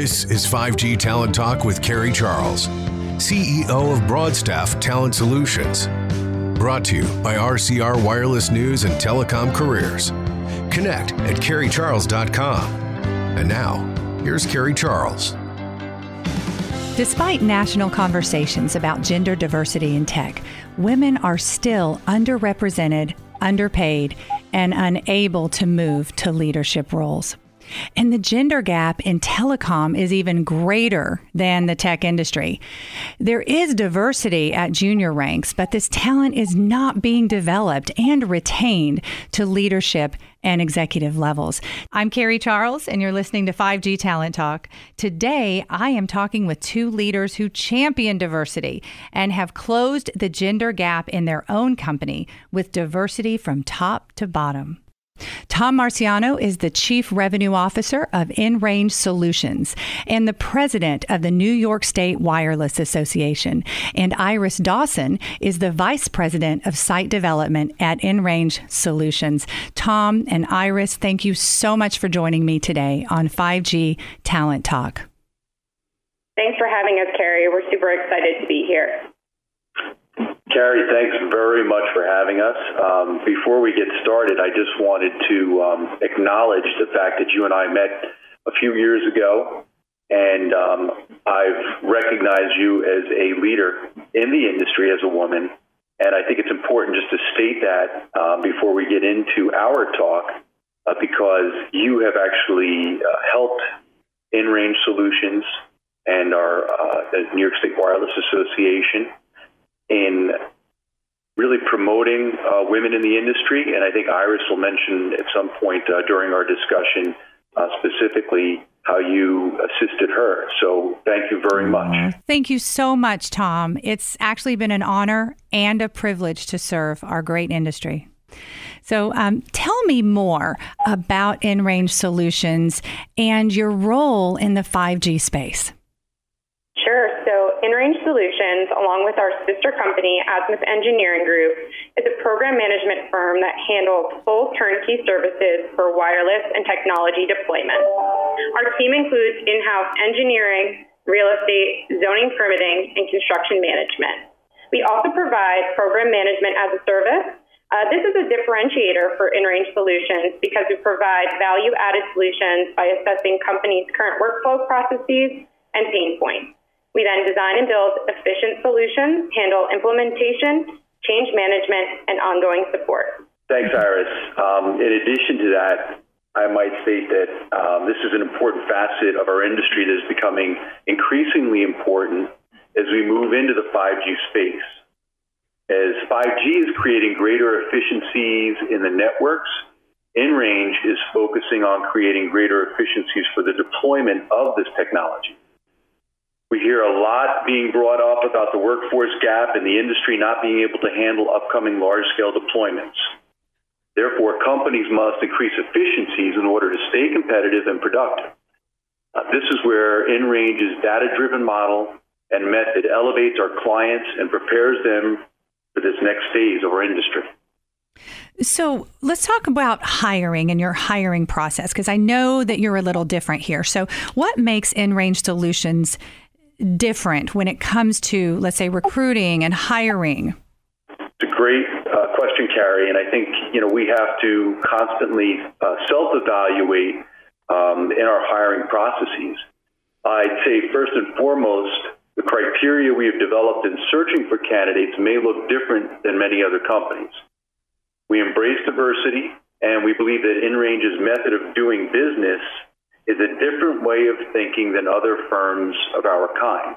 This is 5G Talent Talk with Carrie Charles, CEO of Broadstaff Talent Solutions. Brought to you by RCR Wireless News and Telecom Careers. Connect at carriecharles.com. And now, here's Carrie Charles. Despite national conversations about gender diversity in tech, women are still underrepresented, underpaid, and unable to move to leadership roles. And the gender gap in telecom is even greater than the tech industry. There is diversity at junior ranks, but this talent is not being developed and retained to leadership and executive levels. I'm Carrie Charles, and you're listening to 5G Talent Talk. Today, I am talking with two leaders who champion diversity and have closed the gender gap in their own company with diversity from top to bottom. Tom Marciano is the Chief Revenue Officer of InRange Solutions and the President of the New York State Wireless Association. And Iris Dawson is the Vice President of Site Development at InRange Solutions. Tom and Iris, thank you so much for joining me today on 5G Talent Talk. Thanks for having us, Carrie. We're super excited to be here. Carrie, thanks very much for having us. Um, before we get started, I just wanted to um, acknowledge the fact that you and I met a few years ago, and um, I've recognized you as a leader in the industry as a woman. And I think it's important just to state that um, before we get into our talk, uh, because you have actually uh, helped InRange Solutions and our uh, New York State Wireless Association in really promoting uh, women in the industry. And I think Iris will mention at some point uh, during our discussion uh, specifically how you assisted her. So thank you very much. Thank you so much, Tom. It's actually been an honor and a privilege to serve our great industry. So, um, tell me more about InRange Solutions and your role in the 5G space. Sure. So InRange Solutions, along with our sister company, Azimuth Engineering Group, is a program management firm that handles full turnkey services for wireless and technology deployment. Our team includes in-house engineering, real estate, zoning permitting, and construction management. We also provide program management as a service. Uh, this is a differentiator for InRange Solutions because we provide value-added solutions by assessing companies' current workflow processes and pain points. We then design and build efficient solutions, handle implementation, change management, and ongoing support. Thanks, Iris. Um, in addition to that, I might state that um, this is an important facet of our industry that is becoming increasingly important as we move into the 5G space. As 5G is creating greater efficiencies in the networks, InRange is focusing on creating greater efficiencies for the deployment of this technology. We hear a lot being brought up about the workforce gap and the industry not being able to handle upcoming large scale deployments. Therefore, companies must increase efficiencies in order to stay competitive and productive. Uh, this is where InRange's data driven model and method elevates our clients and prepares them for this next phase of our industry. So let's talk about hiring and your hiring process because I know that you're a little different here. So, what makes InRange Solutions different when it comes to, let's say, recruiting and hiring? It's a great uh, question, Carrie, and I think you know we have to constantly uh, self-evaluate um, in our hiring processes. I'd say first and foremost, the criteria we have developed in searching for candidates may look different than many other companies. We embrace diversity, and we believe that InRange's method of doing business is a different way of thinking than other firms of our kind.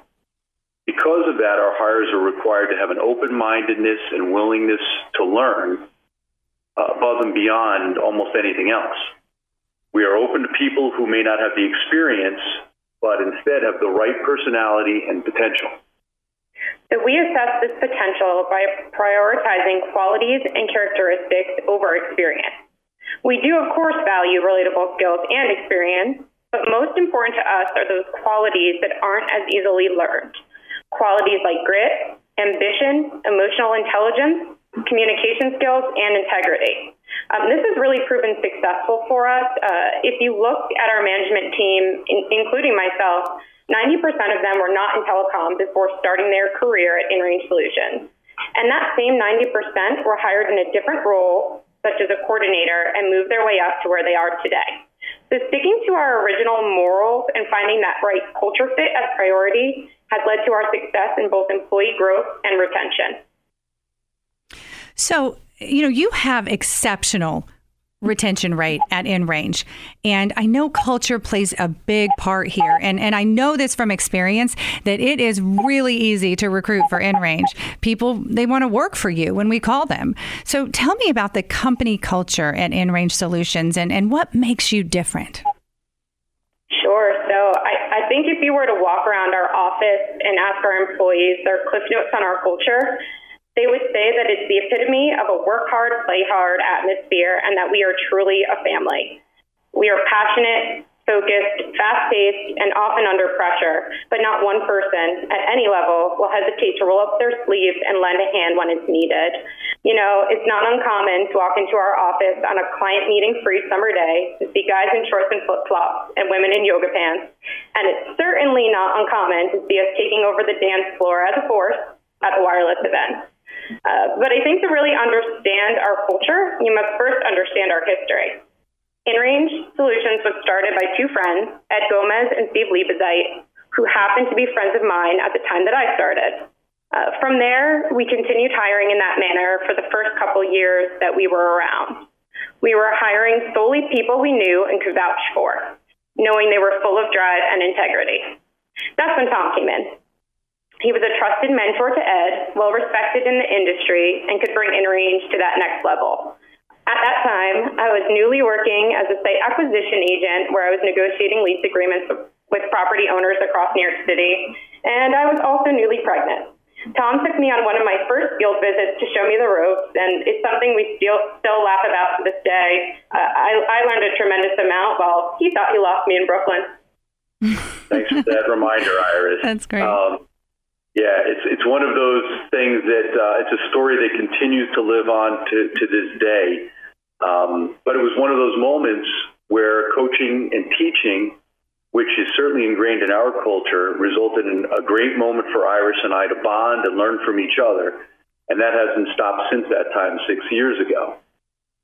Because of that, our hires are required to have an open mindedness and willingness to learn uh, above and beyond almost anything else. We are open to people who may not have the experience, but instead have the right personality and potential. So we assess this potential by prioritizing qualities and characteristics over experience. We do, of course, value relatable skills and experience, but most important to us are those qualities that aren't as easily learned. Qualities like grit, ambition, emotional intelligence, communication skills, and integrity. Um, this has really proven successful for us. Uh, if you look at our management team, in, including myself, 90% of them were not in telecom before starting their career at InRange Solutions. And that same 90% were hired in a different role, such as a coordinator, and move their way up to where they are today. So sticking to our original morals and finding that right culture fit as priority has led to our success in both employee growth and retention. So, you know, you have exceptional retention rate at InRange. And I know culture plays a big part here. And, and I know this from experience that it is really easy to recruit for InRange. People, they want to work for you when we call them. So tell me about the company culture at InRange Solutions and, and what makes you different. Sure. So I, I think if you were to walk around our office and ask our employees their cliff notes on our culture, they would say that it's the epitome of a work hard, play hard atmosphere and that we are truly a family. We are passionate, focused, fast paced, and often under pressure, but not one person at any level will hesitate to roll up their sleeves and lend a hand when it's needed. You know, it's not uncommon to walk into our office on a client meeting free summer day to see guys in shorts and flip flops and women in yoga pants. And it's certainly not uncommon to see us taking over the dance floor as a force at a wireless event. Uh, but I think to really understand our culture, you must first understand our history. InRange Solutions was started by two friends, Ed Gomez and Steve Liebezite, who happened to be friends of mine at the time that I started. Uh, from there, we continued hiring in that manner for the first couple years that we were around. We were hiring solely people we knew and could vouch for, knowing they were full of drive and integrity. That's when Tom came in. He was a trusted mentor to Ed, well respected in the industry, and could bring InRange to that next level. At that time, I was newly working as a site acquisition agent where I was negotiating lease agreements with property owners across New York City, and I was also newly pregnant. Tom took me on one of my first field visits to show me the ropes, and it's something we still still laugh about to this day. Uh, I, I learned a tremendous amount while he thought he lost me in Brooklyn. Thanks for that reminder, Iris. That's great. Um, yeah, it's it's one of those things that uh, it's a story that continues to live on to, to this day. Um, but it was one of those moments where coaching and teaching, which is certainly ingrained in our culture, resulted in a great moment for Iris and I to bond and learn from each other. And that hasn't stopped since that time six years ago.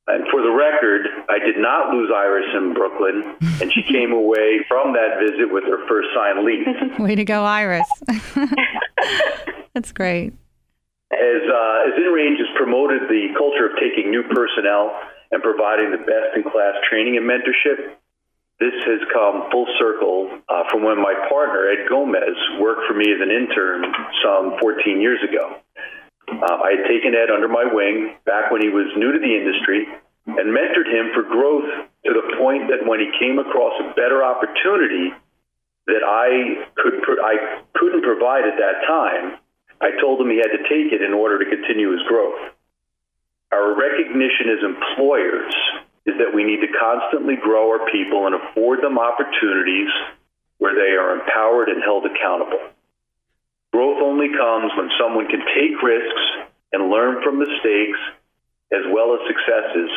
And for the record, I did not lose Iris in Brooklyn, and she came away from that visit with her first signed lease. Way to go, Iris. That's great. As, uh, as InRange has promoted the culture of taking new personnel and providing the best in class training and mentorship, this has come full circle uh, from when my partner, Ed Gomez, worked for me as an intern some 14 years ago. Uh, I had taken Ed under my wing back when he was new to the industry and mentored him for growth to the point that when he came across a better opportunity that I could I couldn't provide at that time, I told him he had to take it in order to continue his growth. Our recognition as employers is that we need to constantly grow our people and afford them opportunities where they are empowered and held accountable. Growth only comes when someone can take risks and learn from mistakes as well as successes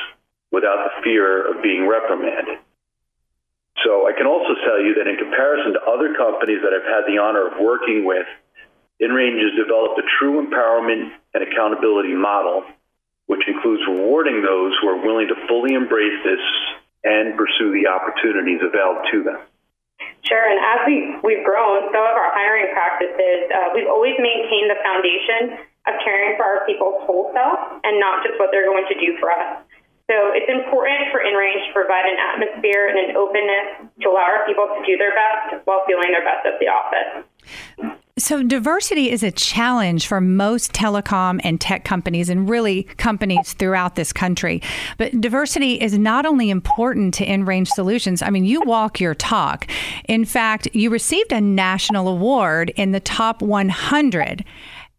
without the fear of being reprimanded. So I can also tell you that in comparison to other companies that I've had the honor of working with, InRange has developed a true empowerment and accountability model, which includes rewarding those who are willing to fully embrace this and pursue the opportunities available to them. Sure, and as we, we've grown, some of our hiring practices, uh, we've always maintained the foundation of caring for our people's whole self and not just what they're going to do for us. So it's important for InRange to provide an atmosphere and an openness to allow our people to do their best while feeling their best at the office. So, diversity is a challenge for most telecom and tech companies, and really companies throughout this country. But diversity is not only important to InRange Solutions, I mean, you walk your talk. In fact, you received a national award in the top 100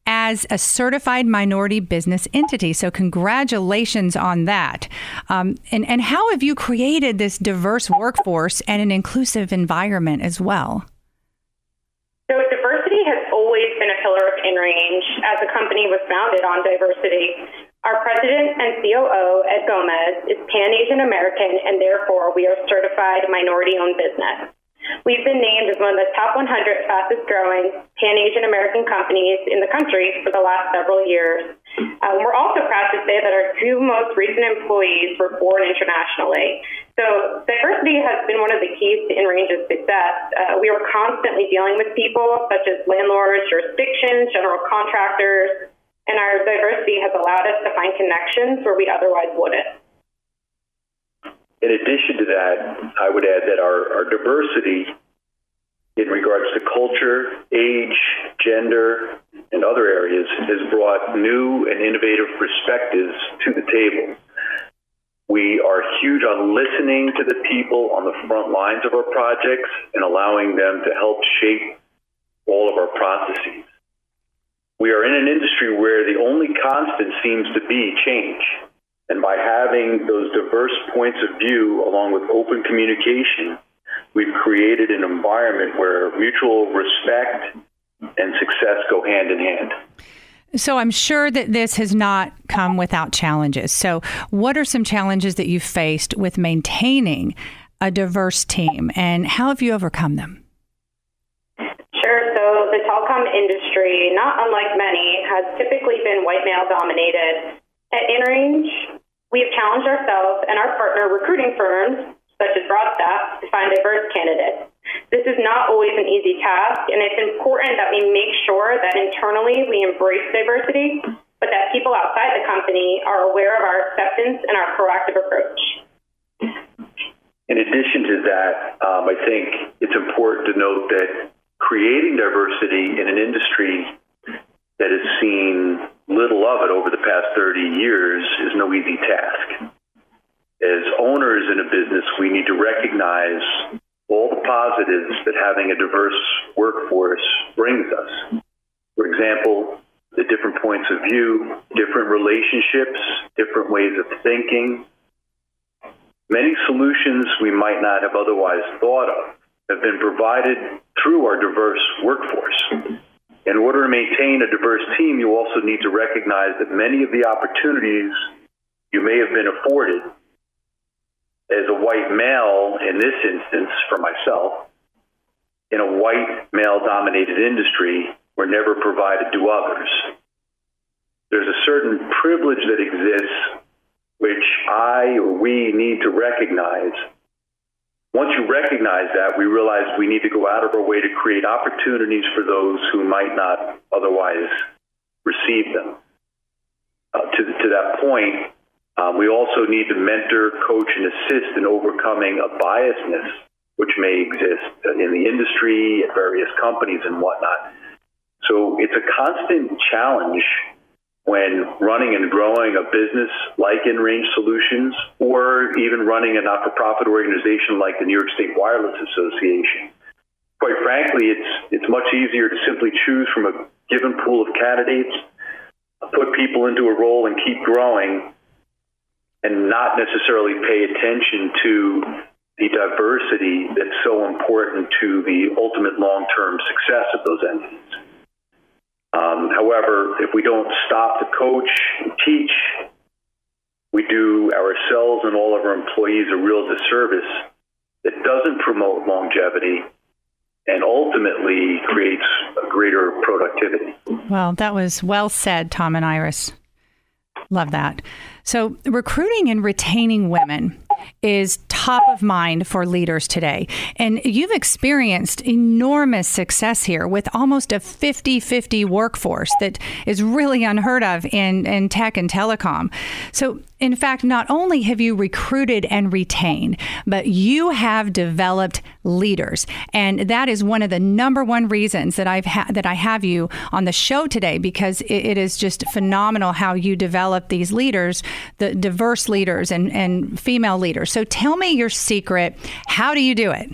as a certified minority business entity. So, congratulations on that. Um, and, and how have you created this diverse workforce and an inclusive environment as well? So, diversity has always been a pillar of InRange as a company was founded on diversity. Our president and COO, Ed Gomez, is Pan Asian American, and therefore we are certified minority owned business. We've been named as one of the top 100 fastest growing Pan Asian American companies in the country for the last several years. Um, we're also proud to say that our two most recent employees were born internationally. So diversity has been one of the keys to InRange's success. Uh, we are constantly dealing with people such as landlords, jurisdictions, general contractors, and our diversity has allowed us to find connections where we otherwise wouldn't. In addition to that, I would add that our, our diversity in regards to culture, age, gender, and other areas has brought new and innovative perspectives to the table. We are huge on listening to the people on the front lines of our projects and allowing them to help shape all of our processes we are in an industry where the only constant seems to be change. And by having those diverse points of view along with open communication, we've created an environment where mutual respect and success go hand in hand. So I'm sure that this has not come without challenges. So, what are some challenges that you've faced with maintaining a diverse team, and how have you overcome them? Sure. So, the telecom industry, not unlike many, has typically been white male dominated. At InRange, we have challenged ourselves and our partner recruiting firms, such as Broadstaff, to find diverse candidates. This is not always an easy task, and it's important that we make sure that internally we embrace diversity, but that people outside the company are aware of our acceptance and our proactive approach. In addition to that, um, I think it's important to note that creating diversity in an industry that is seen little of it over the past 30 years is no easy task. As owners in a business, we need to recognize all the positives that having a diverse workforce brings us. For example, the different points of view, different relationships, different ways of thinking, many solutions we might not have otherwise thought of have been provided through our diverse workforce. In order to maintain a diverse team, you also need to recognize that many of the opportunities you may have been afforded as a white male, in this instance, for myself, in a white male dominated industry were never provided to others. There's a certain privilege that exists which I or we need to recognize once you recognize that, we realize we need to go out of our way to create opportunities for those who might not otherwise receive them. Uh, to, to that point, um, we also need to mentor, coach, and assist in overcoming a biasness which may exist in the industry, at various companies, and whatnot. So it's a constant challenge when running and growing a business like InRange Solutions or even running a not-for-profit organization like the New York State Wireless Association. Quite frankly, it's it's much easier to simply choose from a given pool of candidates, put people into a role and keep growing and not necessarily pay attention to the diversity that's so important to the ultimate long-term success of those entities. Um, however, if we don't stop to coach and teach, we do ourselves and all of our employees a real disservice that doesn't promote longevity and ultimately creates a greater productivity. Well, that was well said, Tom and Iris. Love that. So, recruiting and retaining women is top of mind for leaders today. And you've experienced enormous success here with almost a 50 50 workforce that is really unheard of in, in tech and telecom. So, in fact, not only have you recruited and retained, but you have developed leaders. And that is one of the number one reasons that I've ha- that I have you on the show today because it, it is just phenomenal how you develop these leaders, the diverse leaders and, and female leaders. So tell me your secret. How do you do it?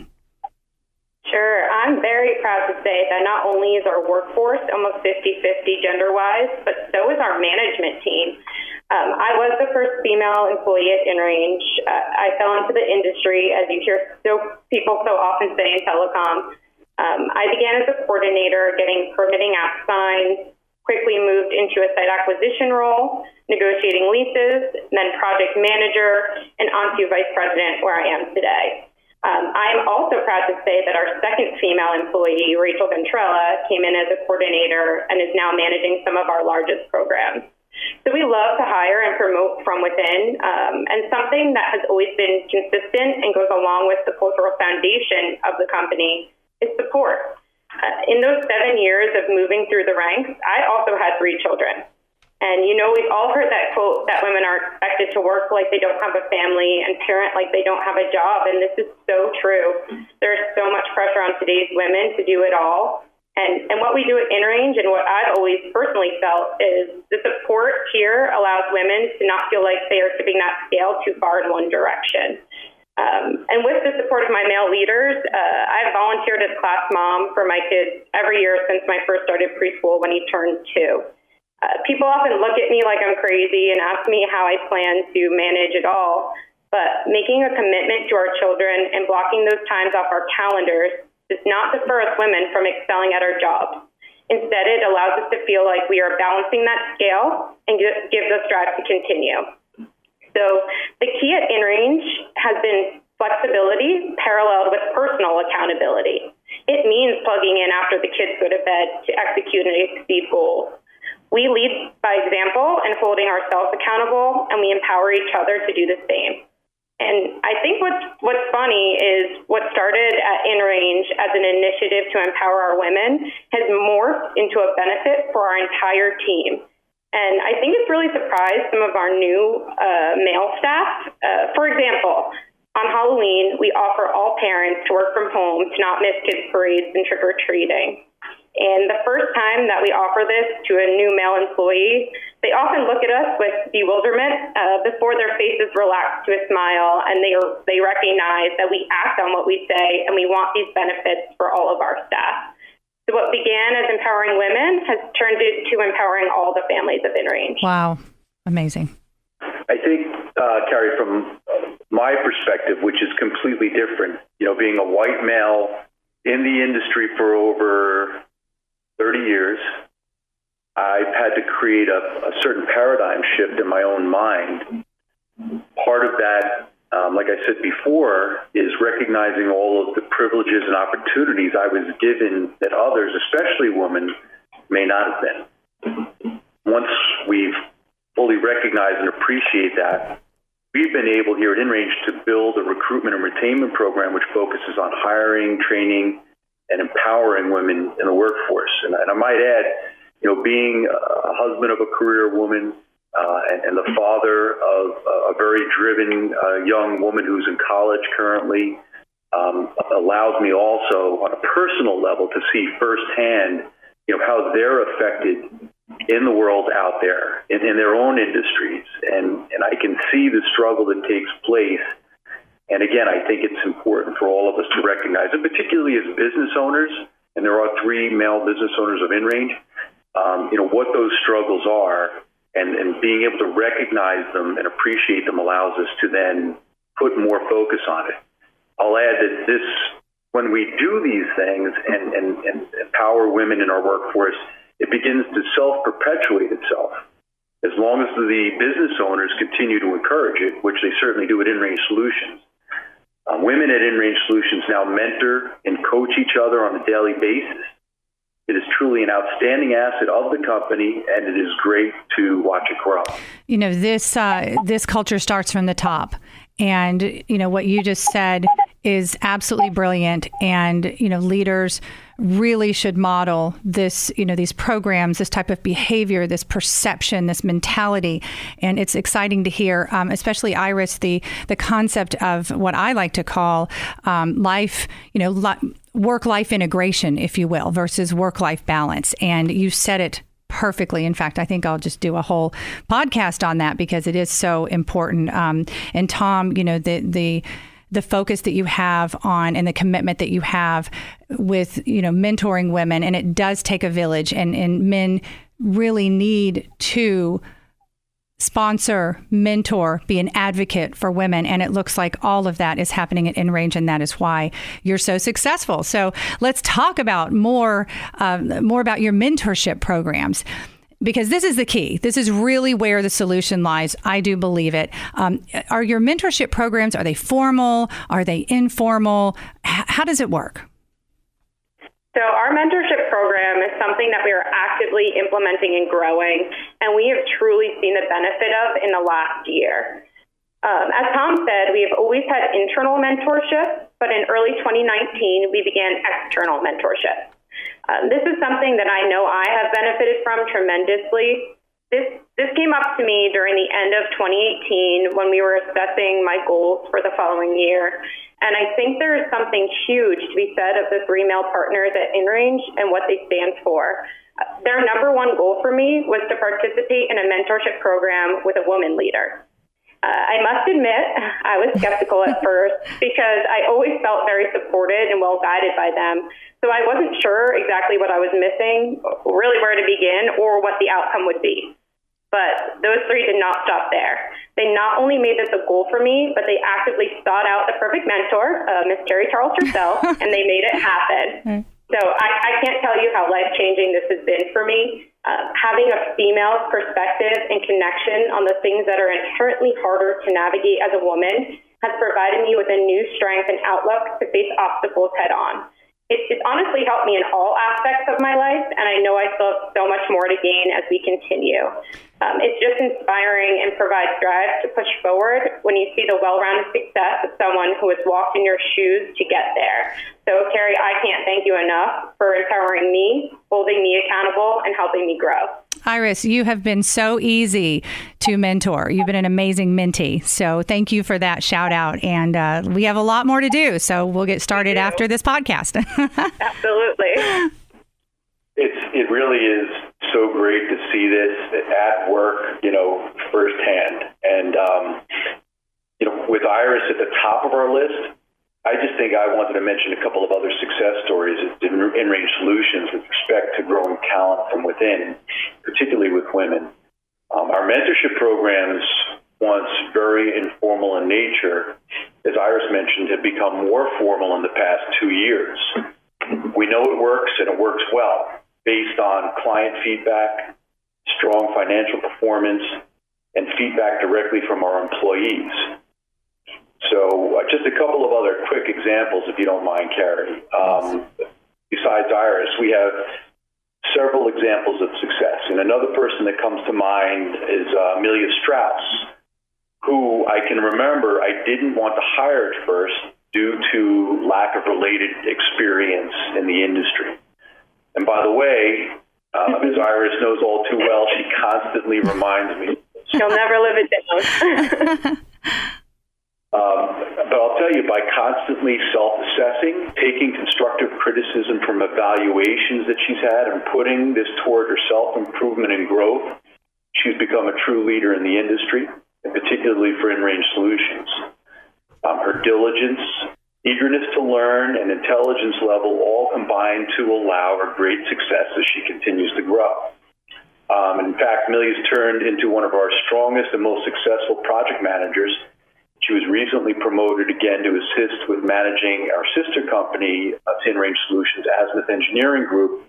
Sure. I'm very proud to say that not only is our workforce almost 50 50 gender wise, but so is our management team. Um, I was the first female employee at InRange. Uh, I fell into the industry, as you hear so people so often say in telecom. Um, I began as a coordinator, getting permitting app signs, quickly moved into a site acquisition role, negotiating leases, then project manager, and onto vice president where I am today. Um, I'm also proud to say that our second female employee, Rachel Ventrella, came in as a coordinator and is now managing some of our largest programs. So we love to hire and promote from within, um, and something that has always been consistent and goes along with the cultural foundation of the company is support. Uh, in those seven years of moving through the ranks, I also had three children. And you know, we've all heard that quote that women are expected to work like they don't have a family and parent like they don't have a job. And this is so true. There's so much pressure on today's women to do it all. And, and what we do at InRange and what I've always personally felt is the support here allows women to not feel like they are tipping that scale too far in one direction. Um, and with the support of my male leaders, uh, I've volunteered as class mom for my kids every year since my first started preschool when he turned two. Uh, people often look at me like I'm crazy and ask me how I plan to manage it all. But making a commitment to our children and blocking those times off our calendars does not defer us women from excelling at our jobs. Instead, it allows us to feel like we are balancing that scale and gives us drive to continue. So the key at InRange has been flexibility paralleled with personal accountability. It means plugging in after the kids go to bed to execute and exceed goals. We lead by example and holding ourselves accountable, and we empower each other to do the same. And I think what's what's funny is what started at InRange as an initiative to empower our women has morphed into a benefit for our entire team. And I think it's really surprised some of our new uh, male staff. Uh, for example, on Halloween, we offer all parents to work from home to not miss kids' parades and trick or treating. And the first time that we offer this to a new male employee, they often look at us with bewilderment uh, before their faces relax to a smile, and they they recognize that we act on what we say, and we want these benefits for all of our staff. So what began as empowering women has turned into empowering all the families of InRange. Wow, amazing. I think, uh, Carrie, from my perspective, which is completely different, you know, being a white male in the industry for over 30 years, I've had to create a, a certain paradigm shift in my own mind. Part of that um, like I said before, is recognizing all of the privileges and opportunities I was given that others, especially women, may not have been. Once we've fully recognized and appreciate that, we've been able here at InRange to build a recruitment and retainment program which focuses on hiring, training, and empowering women in the workforce. And, and I might add, you know, being a husband of a career woman, uh, and, and, the father of a very driven uh, young woman who's in college currently, um, allows me also on a personal level to see firsthand, you know, how they're affected in the world out there in, in their own industries, and and I can see the struggle that takes place. And again, I think it's important for all of us to recognize, and particularly as business owners, and there are three male business owners of InRange, um, you know, what those struggles are and, and being able to recognize them and appreciate them allows us to then put more focus on it. I'll add that this, when we do these things and, and, and empower women in our workforce, it begins to self perpetuate itself. As long as the business owners continue to encourage it, which they certainly do at InRange Solutions. Um, women at InRange Solutions now mentor and coach each other on a daily basis it is truly an outstanding asset of the company, and it is great to watch it grow. You know, this uh, this culture starts from the top, and you know what you just said is absolutely brilliant. And you know, leaders really should model this, you know, these programs, this type of behavior, this perception, this mentality. And it's exciting to hear, um, especially Iris, the the concept of what I like to call um, life, you know, li- work life integration, if you will, versus work life balance. And you said it perfectly. In fact, I think I'll just do a whole podcast on that because it is so important. Um, and Tom, you know, the the the focus that you have on and the commitment that you have with you know mentoring women, and it does take a village, and and men really need to sponsor, mentor, be an advocate for women. And it looks like all of that is happening at InRange, and that is why you're so successful. So let's talk about more, uh, more about your mentorship programs. because this is the key. This is really where the solution lies. I do believe it. Um, are your mentorship programs are they formal? Are they informal? H- how does it work? So our mentorship program is something that we are actively implementing and growing, and we have truly seen the benefit of in the last year. Um, as Tom said, we have always had internal mentorship, but in early 2019, we began external mentorship. Um, this is something that I know I have benefited from tremendously. This, this came up to me during the end of 2018 when we were assessing my goals for the following year. And I think there is something huge to be said of the three male partners at InRange and what they stand for. Their number one goal for me was to participate in a mentorship program with a woman leader. Uh, I must admit, I was skeptical at first because I always felt very supported and well guided by them. So I wasn't sure exactly what I was missing, really where to begin, or what the outcome would be. But those three did not stop there. They not only made this a goal for me, but they actively sought out the perfect mentor, uh, Miss Carrie Charles herself, and they made it happen. So I, I can't tell you how life changing this has been for me. Uh, having a female perspective and connection on the things that are inherently harder to navigate as a woman has provided me with a new strength and outlook to face obstacles head on. It, it's honestly helped me in all aspects of my life, and I know I still have so much more to gain as we continue. Um, it's just inspiring and provides drive to push forward when you see the well-rounded success of someone who has walked in your shoes to get there. So, Carrie, I can't thank you enough for empowering me, holding me accountable, and helping me grow. Iris, you have been so easy to mentor. You've been an amazing mentee. So thank you for that shout out. And uh, we have a lot more to do. So we'll get started after this podcast. Absolutely. It's it really is so great to see this at work, you know, firsthand. And um, you know, with Iris at the top of our list, I just think I wanted to mention a couple of other success stories in InRange Solutions with respect to growing talent from within, particularly with women. Um, our mentorship programs, once very informal in nature, as Iris mentioned, have become more formal in the past two years. We know it works and it works well based on client feedback, strong financial performance, and feedback directly from our employees. So, uh, just a couple of other quick examples, if you don't mind, Carrie. Um, besides Iris, we have several examples of success. And another person that comes to mind is uh, Amelia Strauss, who I can remember I didn't want to hire at first due to lack of related experience in the industry. And by the way, uh, Ms. Iris knows all too well, she constantly reminds me. She'll never live it down. um, but I'll tell you, by constantly self-assessing, taking constructive criticism from evaluations that she's had, and putting this toward her self-improvement and growth, she's become a true leader in the industry, and particularly for InRange Solutions. Um, her diligence, eagerness to learn, and intelligence level all combine to allow her great success as she continues to grow. Um, in fact, Millie's turned into one of our strongest and most successful project managers. She was recently promoted again to assist with managing our sister company, uh, InRange Solutions, Azimuth Engineering Group,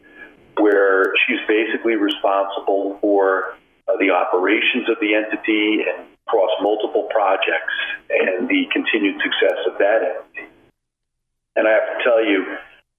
where she's basically responsible for uh, the operations of the entity and across multiple projects and the continued success of that entity. And I have to tell you,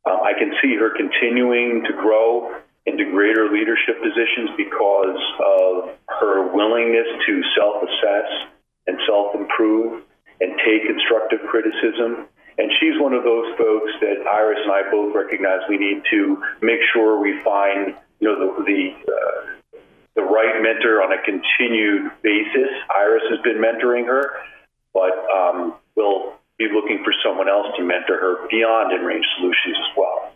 um, I can see her continuing to grow into greater leadership positions because of her willingness to self assess and self improve and take constructive criticism. And she's one of those folks that Iris and I both recognize we need to make sure we find, you know, the the, uh, the right mentor on a continued basis. Iris has been mentoring her, but um, we'll be looking for someone else to mentor her beyond InRange Solutions as well.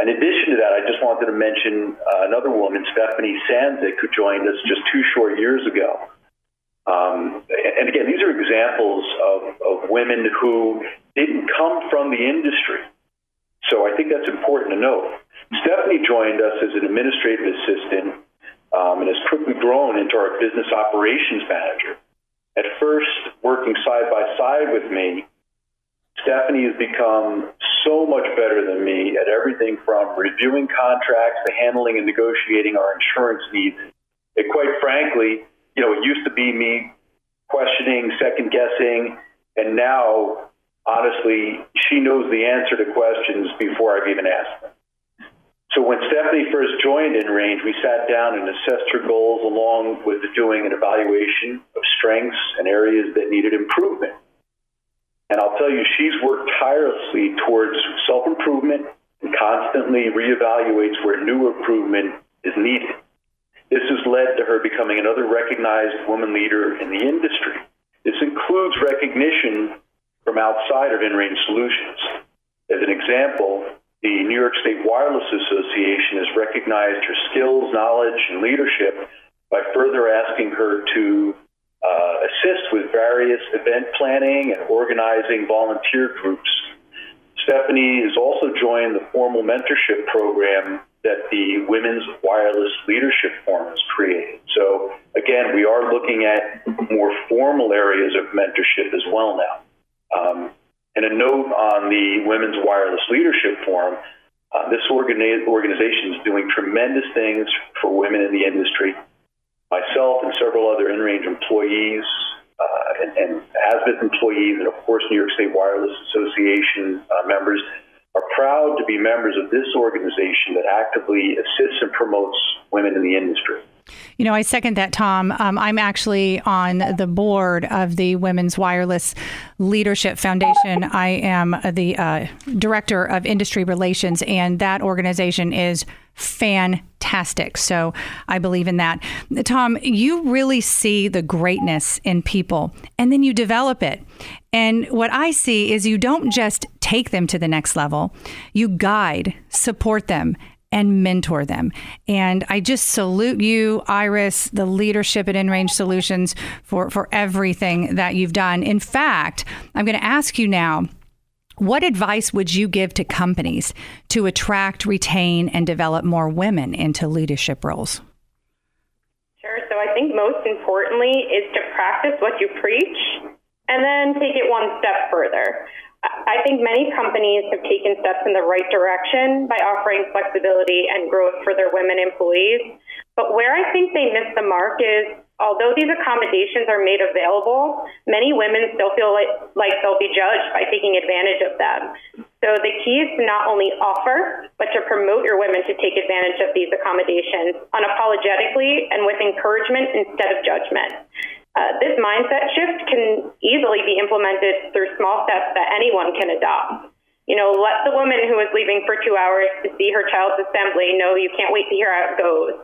In addition to that, I just wanted to mention uh, another woman, Stephanie Sandzik, who joined us just two short years ago. Um, and again, these are examples of, of women who didn't come from the industry. So I think that's important to note. Stephanie joined us as an administrative assistant um, and has quickly grown into our business operations manager. At first, working side by side with me, Stephanie has become so much better than me at everything from reviewing contracts to handling and negotiating our insurance needs And quite frankly, you know, it used to be me questioning, second guessing, and now, honestly, she knows the answer to questions before I've even asked them. So when Stephanie first joined InRange, we sat down and assessed her goals along with doing an evaluation of strengths and areas that needed improvement. And I'll tell you, she's worked tirelessly towards self-improvement and constantly reevaluates where new improvement is needed. This has led to her becoming another recognized woman leader in the industry. This includes recognition from outside of InRange Solutions. As an example, the New York State Wireless Association has recognized her skills, knowledge, and leadership by further asking her to uh, assist with various event planning and organizing volunteer groups. Stephanie has also joined the formal mentorship program that the Women's Wireless Leadership Forum has created. So, again, we are looking at more formal areas of mentorship as well now. Um, and a note on the Women's Wireless Leadership Forum. Uh, this organi- organization is doing tremendous things for women in the industry. Myself and several other InRange employees uh, and, and Azimuth employees, and of course New York State Wireless Association uh, members, are proud to be members of this organization that actively assists and promotes women in the industry. You know, I second that, Tom. Um, I'm actually on the board of the Women's Wireless Leadership Foundation. I am the uh, director of industry relations, and that organization is fantastic. So I believe in that. Tom, you really see the greatness in people and then you develop it. And what I see is you don't just take them to the next level, you guide, support them, and mentor them. And I just salute you, Iris, the leadership at InRange Solutions for, for everything that you've done. In fact, I'm going to ask you now. What advice would you give to companies to attract, retain, and develop more women into leadership roles? Sure. So I think most importantly is to practice what you preach and then take it one step further. I think many companies have taken steps in the right direction by offering flexibility and growth for their women employees. But where I think they miss the mark is although these accommodations are made available, many women still feel like, like they'll be judged by taking advantage of them. So the key is to not only offer, but to promote your women to take advantage of these accommodations unapologetically and with encouragement instead of judgment. Uh, this mindset shift can easily be implemented through small steps that anyone can adopt. You know, let the woman who is leaving for two hours to see her child's assembly know you can't wait to hear how it goes.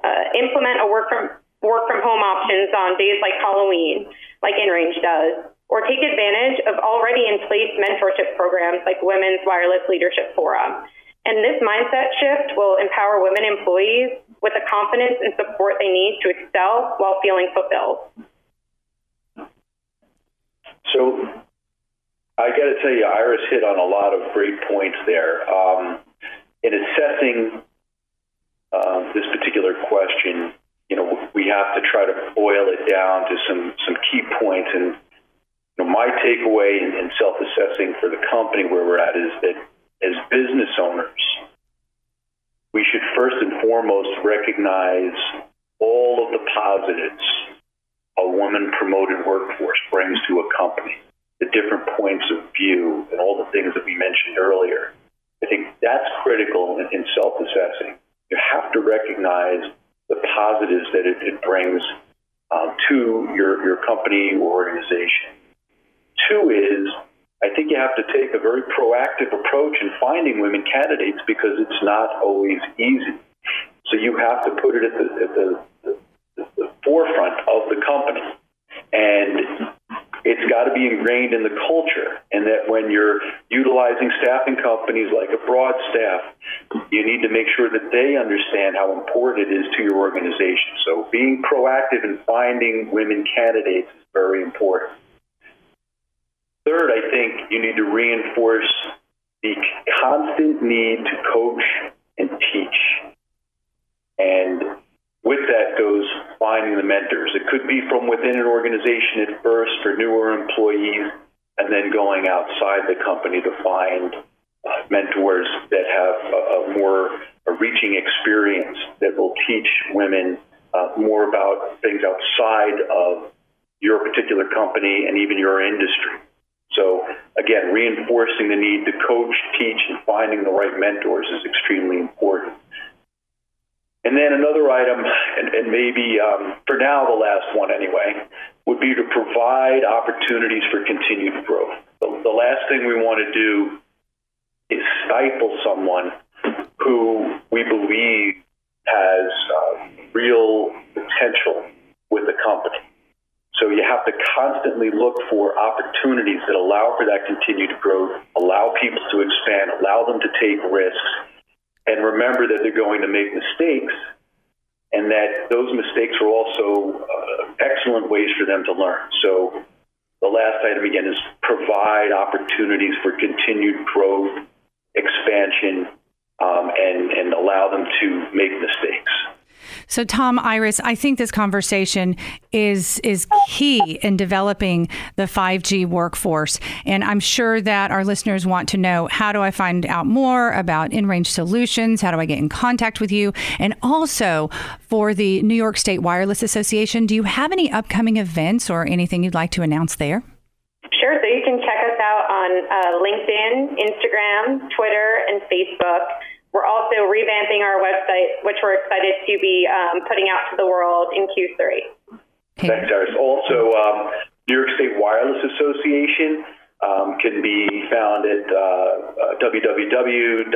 Uh, implement a work from work from home options on days like Halloween, like InRange does, or take advantage of already in place mentorship programs like Women's Wireless Leadership Forum. And this mindset shift will empower women employees with the confidence and support they need to excel while feeling fulfilled. So I got to tell you, Iris hit on a lot of great points there. Um, in assessing uh, this particular question, you know, we have to try to boil it down to some some key points. And you know, my takeaway in, in self-assessing for the company where we're at is that as business owners, we should first and foremost recognize all of the positives a woman promoted workforce brings to a company, the different points of view, and all the things that we mentioned earlier. I think that's critical in, in self assessing. You have to recognize the positives that it, it brings um, to your, your company or organization. Two is, I think you have to take a very proactive approach in finding women candidates because it's not always easy. So you have to put it at the, at the forefront of the company. And it's got to be ingrained in the culture, and that when you're utilizing staffing companies like a broad staff, you need to make sure that they understand how important it is to your organization. So being proactive in finding women candidates is very important. Third, I think you need to reinforce the constant need to coach and teach. And with that goes finding the mentors. It could be from within an organization at first for newer employees, and then going outside the company to find mentors that have a, a more a reaching experience that will teach women uh, more about things outside of your particular company and even your industry. So again, reinforcing the need to coach, teach, and finding the right mentors is extremely important. And then another item, and, and maybe um, for now the last one anyway, would be to provide opportunities for continued growth. The, the last thing we want to do is stifle someone who we believe has uh, real potential with the company. So you have to constantly look for opportunities that allow for that continued growth, allow people to expand, allow them to take risks, and remember that they're going to make mistakes and that those mistakes are also uh, excellent ways for them to learn. So the last item again is provide opportunities for continued growth, expansion, um, and, and allow them to make mistakes. So, Tom Iris, I think this conversation is is key in developing the 5G workforce, and I'm sure that our listeners want to know how do I find out more about InRange Solutions? How do I get in contact with you? And also for the New York State Wireless Association, do you have any upcoming events or anything you'd like to announce there? Sure. So you can check us out on uh, LinkedIn, Instagram, Twitter, and Facebook. We're also revamping our website, which we're excited to be um, putting out to the world in Q3. Okay. Thanks, Iris. Also, um, New York State Wireless Association um, can be found at uh, uh, www.nyswa.org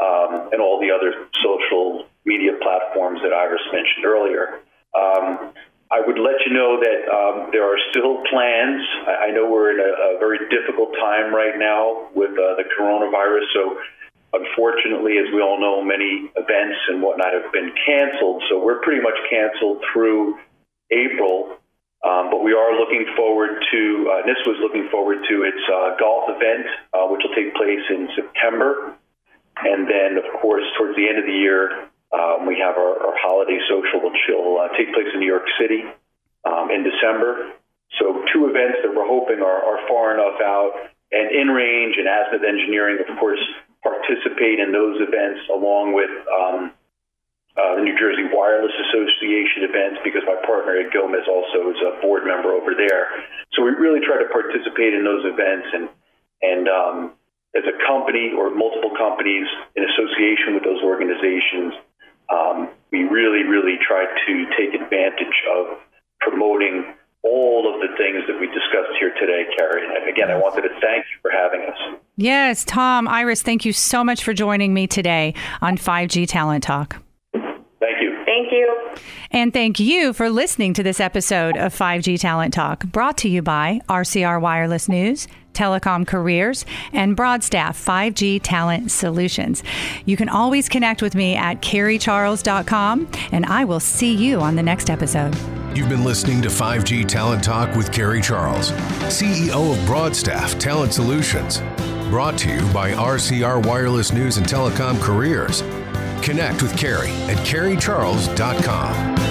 um, and all the other social media platforms that Iris mentioned earlier. Um, I would let you know that um, there are still plans. I, I know we're in a, a, very difficult time right now with uh, the coronavirus. So, unfortunately, as we all know, many events and whatnot have been canceled. So, we're pretty much canceled through April. Um, but we are looking forward to, uh, NYSWA was looking forward to its uh, golf event, uh, which will take place in September. And then, of course, towards the end of the year, um, we have our, our, holiday social, which will uh, take place in New York City um, in December. So, two events that we're hoping are, are far enough out. And InRange, and Azimuth Engineering, of course, participate in those events along with um, uh, the New Jersey Wireless Association events because my partner Ed Gomez also is a board member over there. So we really try to participate in those events and and um, as a company or multiple companies in association with those organizations, um, we really, really try to take advantage of promoting all of the things that we discussed here today, Carrie. And again, I wanted to thank you for having us. Yes, Tom, Iris, thank you so much for joining me today on 5G Talent Talk. Thank you. Thank you. And thank you for listening to this episode of 5G Talent Talk, brought to you by RCR Wireless News Telecom Careers, and Broadstaff 5G Talent Solutions. You can always connect with me at carriecharles.com, and I will see you on the next episode. You've been listening to 5G Talent Talk with Carrie Charles, CEO of Broadstaff Talent Solutions. Brought to you by RCR Wireless News and Telecom Careers. Connect with Carrie at carriecharles.com.